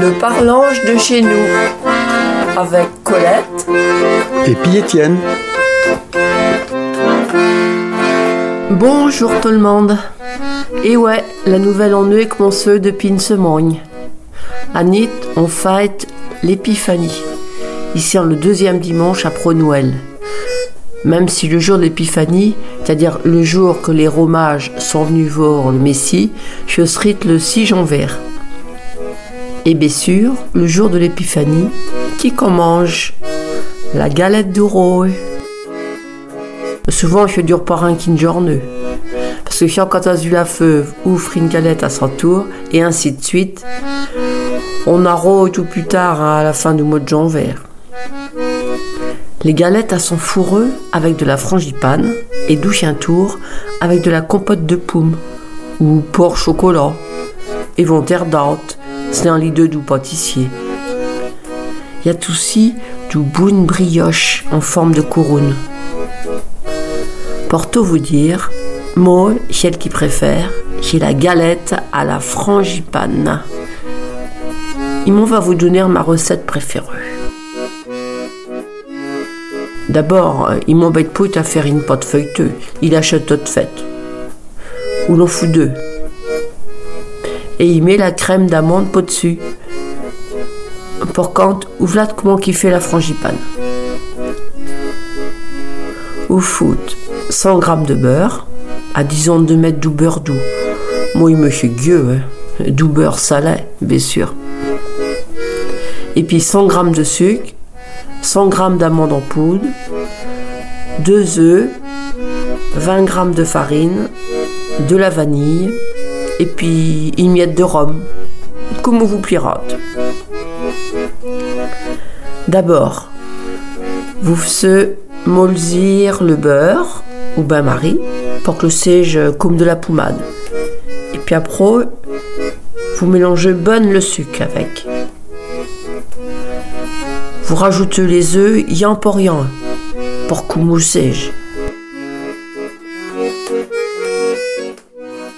Le parlange de chez nous avec Colette et puis Étienne. Bonjour tout le monde. Et ouais, la nouvelle en est commencée depuis une semaine. Anit, on fête l'épiphanie. Ici, le deuxième dimanche après Noël. Même si le jour de l'épiphanie, c'est-à-dire le jour que les romages sont venus voir le Messie, je serai le 6 janvier. Et bien sûr, le jour de l'épiphanie, qui qu'on mange La galette du roi. Souvent, je dure pas un journée. Parce que quand on a la feuve, ouvre une galette à son tour, et ainsi de suite. On arrose tout plus tard à la fin du mois de janvier. Les galettes à son fourreux avec de la frangipane et douche un tour avec de la compote de pomme ou porc chocolat et vont terre d'haute, c'est un lit de doux. Il y a aussi du boune brioche en forme de couronne. Pour tout vous dire, moi, celle qui préfère, j'ai la galette à la frangipane. Il m'en va vous donner ma recette préférée. D'abord, il m'embête pas à faire une pâte feuilleteuse. Il achète toute faite. Ou l'on fout deux. Et il met la crème d'amande pas dessus. Pour quand, ou voilà comment il fait la frangipane. Ou fout 100 g de beurre, à disons de mettre du beurre doux. Moi, il me fait gueux, hein. du beurre salé, bien sûr. Et puis 100 g de sucre, 100 g d'amandes en poudre, 2 œufs, 20 g de farine, de la vanille et puis une miette de rhum, comme vous pirate. D'abord, vous faites molzir le beurre ou bain-marie pour que le siège comme de la pommade. Et puis après, vous mélangez bonne le sucre avec. Vous rajoutez les œufs yan pour yan pour sèche.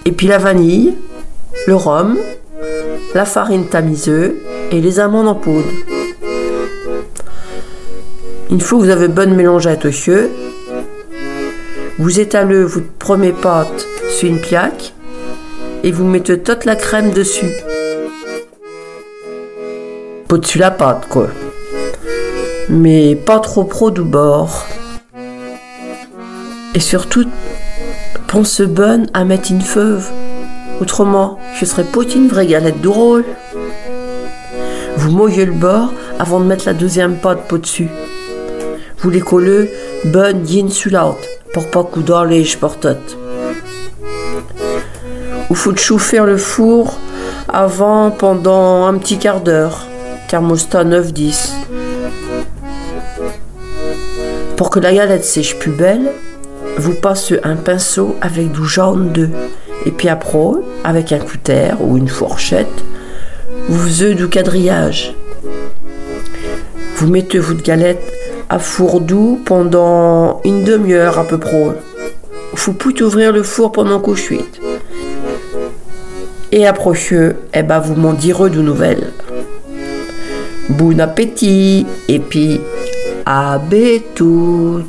Et puis la vanille, le rhum, la farine tamisée et les amandes en poudre. Une fois que vous avez bonne mélangeette au feu, vous étalez votre première pâte sur une plaque et vous mettez toute la crème dessus. Pas dessus la pâte, quoi. Mais pas trop pro du bord. Et surtout, pense bonne à mettre une feuve. Autrement, je serais pas une vraie galette de rôle. Vous mouillez le bord avant de mettre la deuxième pâte pot dessus. Vous les collez bonne d'une sur l'autre pour pas coudre les portotes. Vous faut chauffer le four avant pendant un petit quart d'heure. Thermostat 9-10. Pour que la galette sèche plus belle, vous passez un pinceau avec du jaune d'œuf. Et puis après, avec un cutter ou une fourchette, vous faisiez du quadrillage. Vous mettez votre galette à four doux pendant une demi-heure à peu près. Faut plus ouvrir le four pendant qu'on suite. Et après, eh ben, vous m'en direz de nouvelles. Bon appétit et puis à tout.